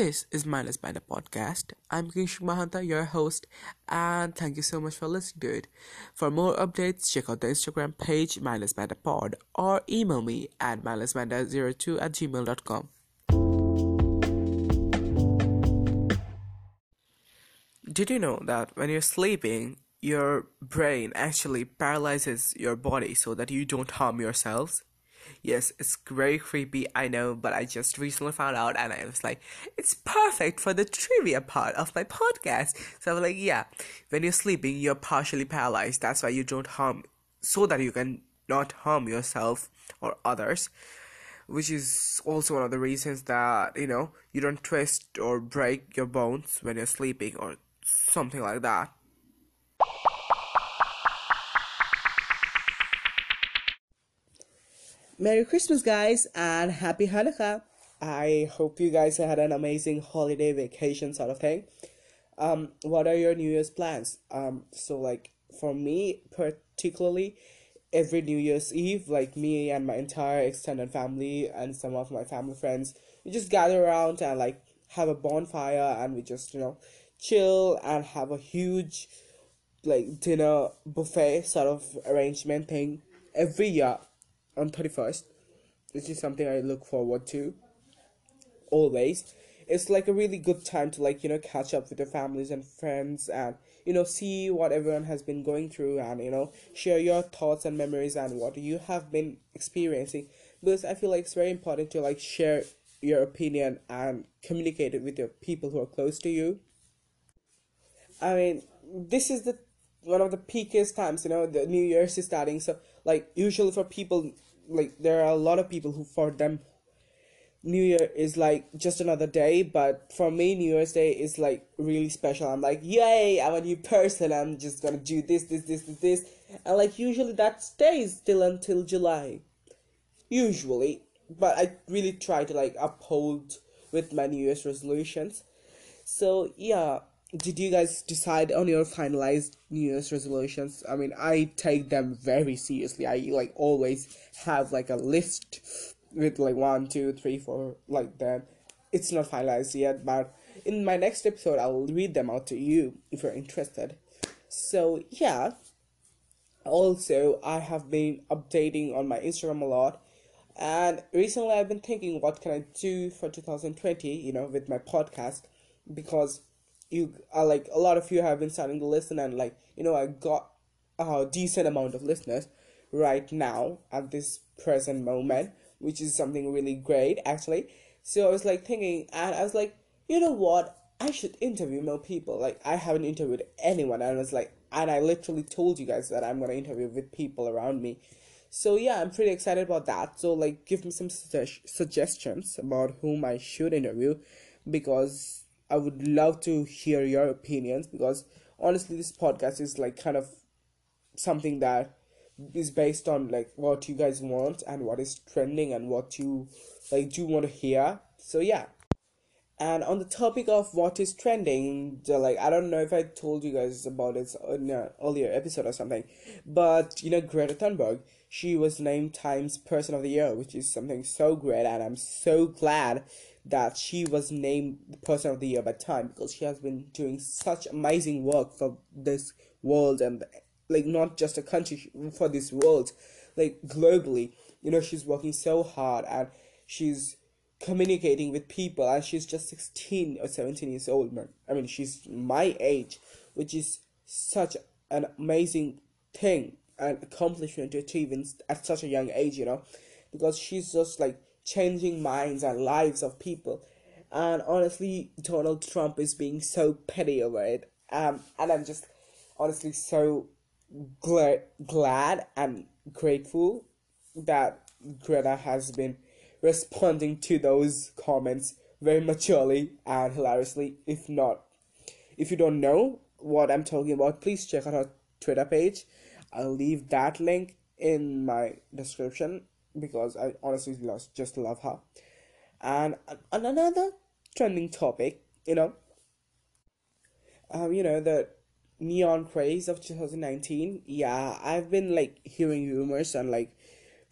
This is Mindless Banter podcast. I'm Kishuk Mahanta, your host, and thank you so much for listening to it. For more updates, check out the Instagram page Mindless Banter Pod or email me at mindlessbanter02 at gmail.com. Did you know that when you're sleeping, your brain actually paralyzes your body so that you don't harm yourselves? Yes, it's very creepy, I know, but I just recently found out and I was like, it's perfect for the trivia part of my podcast. So I was like, yeah, when you're sleeping, you're partially paralyzed. That's why you don't harm, so that you can not harm yourself or others. Which is also one of the reasons that, you know, you don't twist or break your bones when you're sleeping or something like that. Merry Christmas, guys, and Happy Hanukkah. I hope you guys had an amazing holiday vacation sort of thing. Um, what are your New Year's plans? Um, so like for me particularly, every New Year's Eve, like me and my entire extended family and some of my family friends, we just gather around and like have a bonfire and we just you know chill and have a huge like dinner buffet sort of arrangement thing every year on 31st. This is something I look forward to always. It's like a really good time to like, you know, catch up with your families and friends and you know, see what everyone has been going through and you know, share your thoughts and memories and what you have been experiencing because I feel like it's very important to like share your opinion and communicate it with your people who are close to you. I mean, this is the one of the peakiest times, you know, the New Year's is starting. So, like, usually for people, like, there are a lot of people who, for them, New Year is like just another day, but for me, New Year's Day is like really special. I'm like, yay, I'm a new person. I'm just gonna do this, this, this, this, this. And like, usually that stays till until July. Usually. But I really try to like uphold with my New Year's resolutions. So, yeah, did you guys decide on your finalized New Year's resolutions? I mean, I take them very seriously. I like always have like a list with like one, two, three, four, like that. It's not finalized yet, but in my next episode, I'll read them out to you if you're interested. So, yeah. Also, I have been updating on my Instagram a lot. And recently, I've been thinking, what can I do for 2020, you know, with my podcast? Because you are like a lot of you have been starting to listen and like you know i got a decent amount of listeners right now at this present moment which is something really great actually. So i was like thinking and i was like you know what? I should interview more people. Like i haven't interviewed anyone. And i was like and i literally told you guys that i'm to interview with people around me. So yeah i'm pretty excited about that. So like give me some su- suggestions about whom i should interview because I would love to hear your opinions because honestly, this podcast is like kind of something that is based on like what you guys want and what is trending and what you like do want to hear. So yeah. And on the topic of what is trending, like I don't know if I told you guys about it in an earlier episode or something, but you know Greta Thunberg, she was named Times Person of the Year, which is something so great, and I'm so glad that she was named person of the year by Time because she has been doing such amazing work for this world and like not just a country for this world, like globally. You know, she's working so hard and she's communicating with people and she's just 16 or 17 years old man i mean she's my age which is such an amazing thing and accomplishment to achieve in, at such a young age you know because she's just like changing minds and lives of people. And honestly, Donald Trump is being so petty over it. Um, and I'm just honestly so glad, glad and grateful that Greta has been responding to those comments very maturely and hilariously. If not, if you don't know what I'm talking about, please check out her Twitter page. I'll leave that link in my description because I honestly just love her. And, and another trending topic, you know, um, you know the neon craze of 2019. Yeah, I've been like hearing rumors and like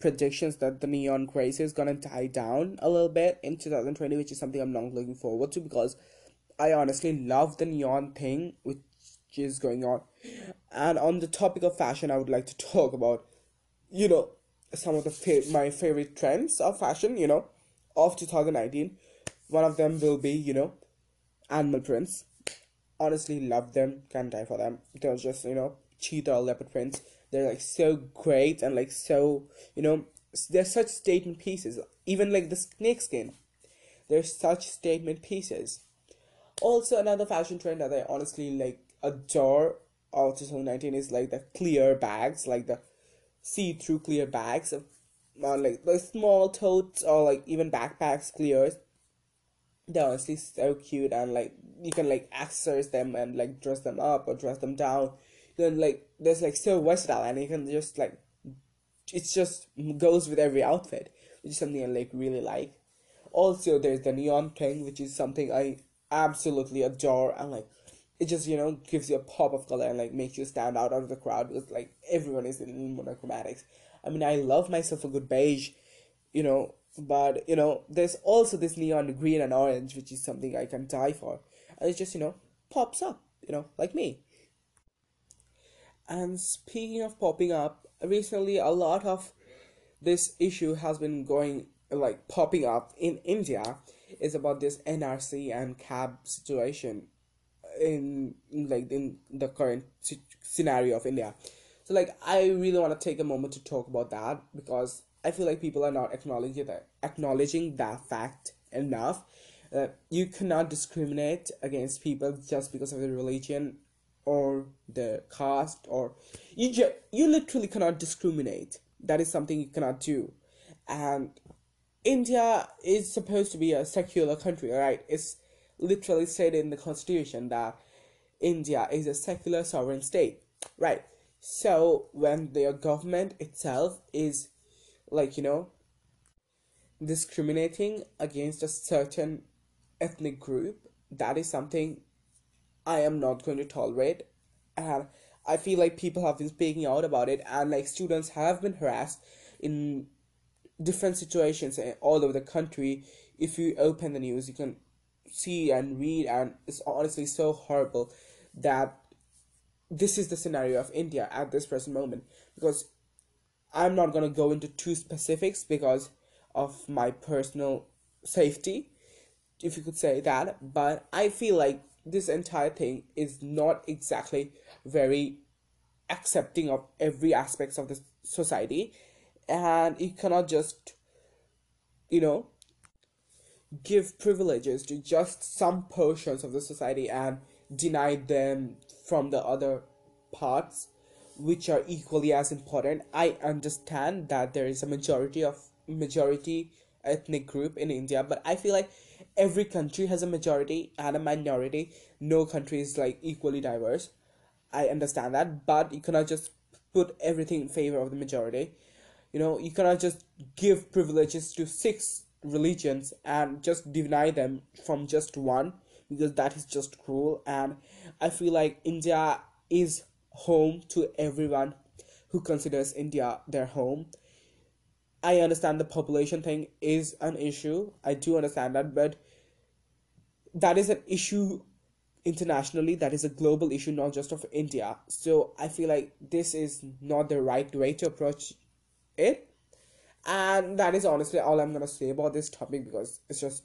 predictions that the neon craze is gonna die down a little bit in 2020, which is something I'm not looking forward to because I honestly love the neon thing which is going on. And on the topic of fashion, I would like to talk about, you know, some of the fa- my favorite trends of fashion, you know, of 2019. One of them will be, you know, animal prints. Honestly, love them. Can't die for them. They're just, you know, cheetah or leopard prints. They're like so great and like so, you know, they're such statement pieces. Even like the snake skin, they're such statement pieces. Also, another fashion trend that I honestly like adore of 2019 is like the clear bags, like the see-through clear bags of uh, like the small totes or like even backpacks clears. They're honestly so cute and like you can like accessorize them and like dress them up or dress them down. Then like there's like so versatile and you can just like it's just goes with every outfit which is something i like really like. Also there's the neon thing which is something i absolutely adore and like it just you know gives you a pop of color and like makes you stand out out of the crowd because like everyone is in monochromatics. I mean i love myself a good beige you know but you know there's also this neon green and orange which is something i can die for. And it just you know pops up you know like me. And speaking of popping up recently a lot of this issue has been going like popping up in india is about this nrc and cab situation in like in the current scenario of india so like i really want to take a moment to talk about that because I feel like people are not acknowledging that acknowledging that fact enough. Uh, you cannot discriminate against people just because of their religion or the caste or you ju- you literally cannot discriminate. That is something you cannot do. And India is supposed to be a secular country, right? It's literally said in the constitution that India is a secular sovereign state, right? So when their government itself is like you know discriminating against a certain ethnic group that is something i am not going to tolerate. And i feel like people have been speaking out about it and like students have been harassed in different situations all over the country. If you open the news you can see and read and it's honestly so horrible that this is the scenario of india at this present moment because I'm not to go into too specifics because of my personal safety, if you could say that. But I feel like this entire thing is not exactly very accepting of every aspects of the society and you cannot just you know give privileges to just some portions of the society and deny them from the other parts which are equally as important. I understand that there is a majority of majority ethnic group in India, but I feel like every country has a majority and a minority. No country is like equally diverse. I understand that, but you cannot just put everything in favor of the majority. You know, you cannot just give privileges to six religions and just deny them from just one because that is just cruel. And I feel like India is home to everyone who considers India their home. I understand the population thing is an issue. I do understand that, but that is an issue internationally. That is a global issue, not just of India. So I feel like this is not the right way to approach it. And that is honestly all I'm gonna say about this topic because it's just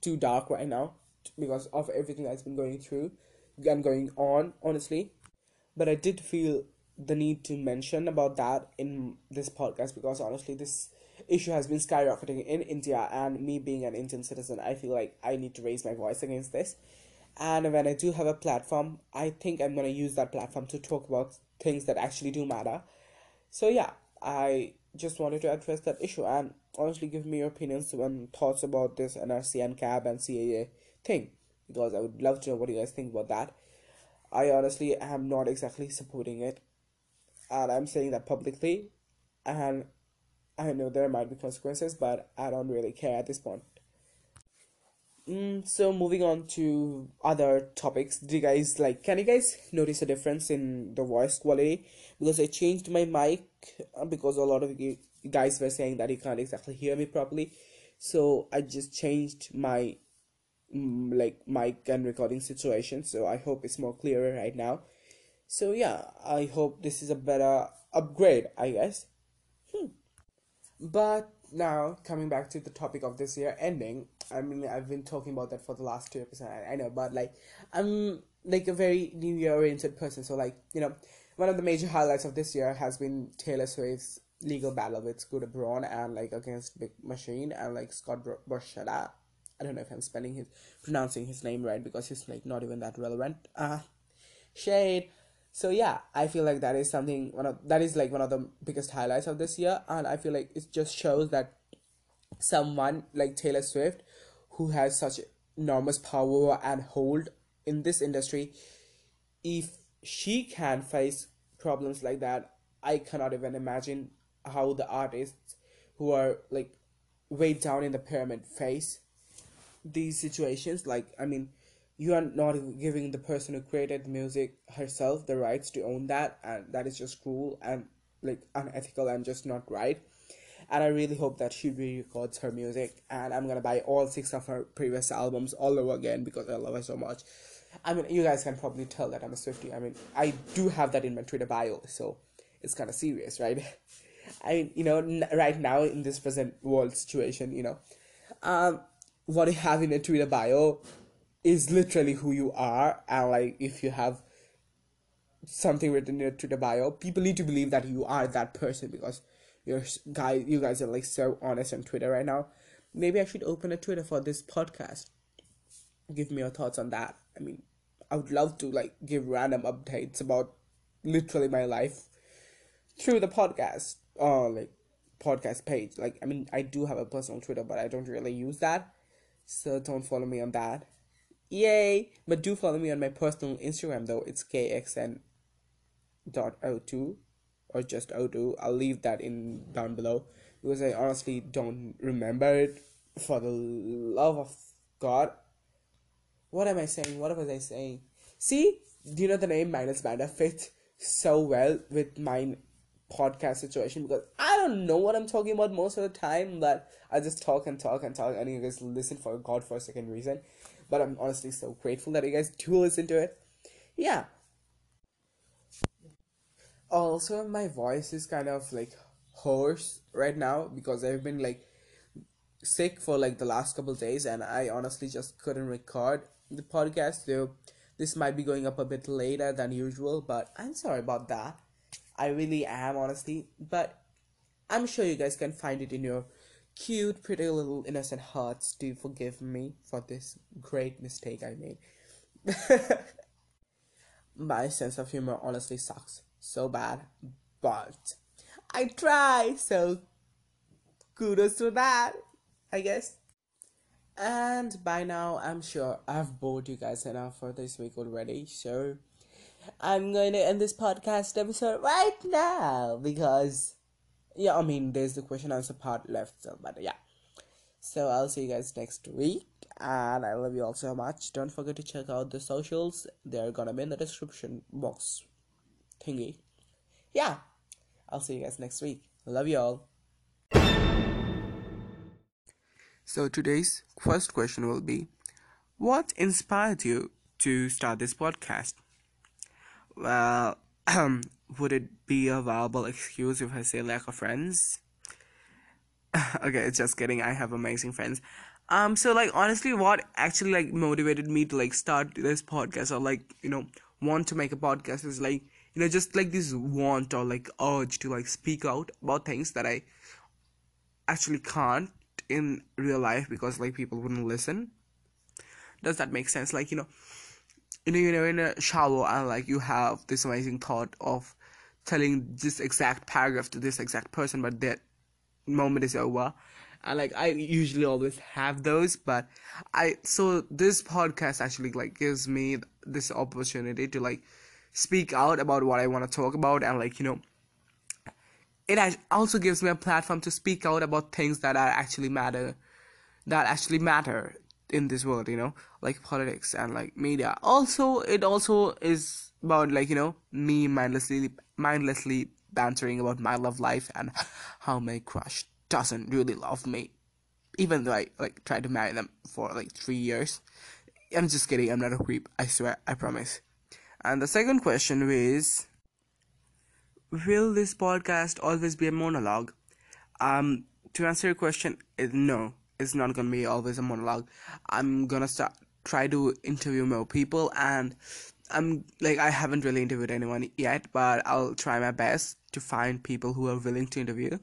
too dark right now because of everything that's been going through and going on, honestly but I did feel the need to mention about that in this podcast because honestly, this issue has been skyrocketing in India, and me being an Indian citizen, I feel like I need to raise my voice against this. And when I do have a platform, I think I'm gonna use that platform to talk about things that actually do matter. So yeah, I just wanted to address that issue and honestly give me your opinions and thoughts about this NRC and CAB and CAA thing because I would love to know what you guys think about that. I honestly am not exactly supporting it, and I'm saying that publicly, and I know there might be consequences, but I don't really care at this point. Mm, so moving on to other topics, do you guys like? Can you guys notice a difference in the voice quality? Because I changed my mic uh, because a lot of you guys were saying that you can't exactly hear me properly so i just changed my mm, like mic and recording situation so i hope it's more clearer right now so yeah i hope this is a better upgrade i guess hmm. but now coming back to the topic of this year ending i mean i've been talking about that for the last two episodes i, I know but like i'm like a very new year oriented person so like you know one of the major highlights of this year has been taylor swift's legal battle with scooter braun and like against big machine and like scott borchetta i don't know if i'm spelling his pronouncing his name right because he's like not even that relevant. Uh shade. So yeah i feel like that is something one of that is like one of the biggest highlights of this year and i feel like it just shows that someone like taylor swift who has such enormous power and hold in this industry if she can face problems like that i cannot even imagine how the artists who are like way down in the pyramid face these situations. Like i mean you are not giving the person who created the music herself the rights to own that and that is just cruel and like unethical and just not right and i really hope that she re-records her music. And i'm gonna buy all six of her previous albums all over again because i love her so much. I mean you guys can probably tell that i'm a swifty i mean i do have that in my twitter bio so it's kind of serious right? I mean you know n- right now in this present world situation you know um what you have in a twitter bio is literally who you are. And like if you have something written in your Twitter bio, people need to believe that you are that person because you're guy you guys are like so honest on Twitter right now. Maybe I should open a Twitter for this podcast. Give me your thoughts on that. I mean, I would love to like give random updates about literally my life through the podcast or like podcast page. Like I mean, I do have a personal Twitter, but I don't really use that. So don't follow me on that. Yay! But do follow me on my personal Instagram though. It's kxn dot o two or just o two. I'll leave that in down below because I honestly don't remember it. For the love of God, what am I saying? What was I saying? See, do you know the name Mindless Banter fits so well with my podcast situation because I don't know what I'm talking about most of the time, but I just talk and talk and talk, and you guys listen for God for a second reason but I'm honestly so grateful that you guys do listen to it. Yeah. Also, my voice is kind of like hoarse right now because I've been like sick for like the last couple days and I honestly just couldn't record the podcast. So this might be going up a bit later than usual, but I'm sorry about that. I really am honestly, but I'm sure you guys can find it in your cute, pretty little innocent hearts do forgive me for this great mistake I made. My sense of humor honestly sucks so bad, but I try, so kudos to that, I guess. And by now, I'm sure I've bored you guys enough for this week already, so I'm going to end this podcast episode right now because yeah, I mean, there's the question answer part left, so, but yeah. So I'll see you guys next week, and I love you all so much. Don't forget to check out the socials; they're gonna be in the description box thingy. Yeah, I'll see you guys next week. Love you all. So today's first question will be, what inspired you to start this podcast? Well, would it be a viable excuse if I say lack of friends? okay, it's just kidding. I have amazing friends. Um, so like honestly, what actually like motivated me to like start this podcast or like you know want to make a podcast is like you know just like this want or like urge to like speak out about things that I actually can't in real life because like people wouldn't listen. Does that make sense? Like you know, you know, you know, in a shower and like you have this amazing thought of telling this exact paragraph to this exact person, but that moment is over. And like I usually always have those, but I so this podcast actually like gives me this opportunity to like speak out about what I want to talk about and like you know it also gives me a platform to speak out about things that are actually matter that actually matter in this world you know like politics and like media also it also is about like you know me mindlessly mindlessly bantering about my love life and how my crush doesn't really love me, even though I like tried to marry them for like three years. I'm just kidding. I'm not a creep. I swear. I promise. And the second question is, will this podcast always be a monologue? Um, to answer your question, no, it's not gonna be always a monologue. I'm gonna start try to interview more people and I'm like I haven't really interviewed anyone yet, but I'll try my best to find people who are willing to interview.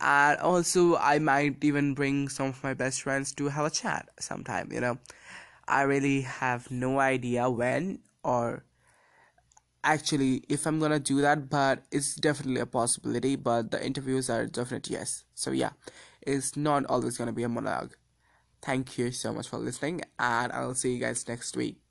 And also I might even bring some of my best friends to have a chat sometime, you know. I really have no idea when or actually if I'm gonna do that, but it's definitely a possibility. But the interviews are definite yes. So yeah, it's not always gonna be a monologue. Thank you so much for listening, and I'll see you guys next week.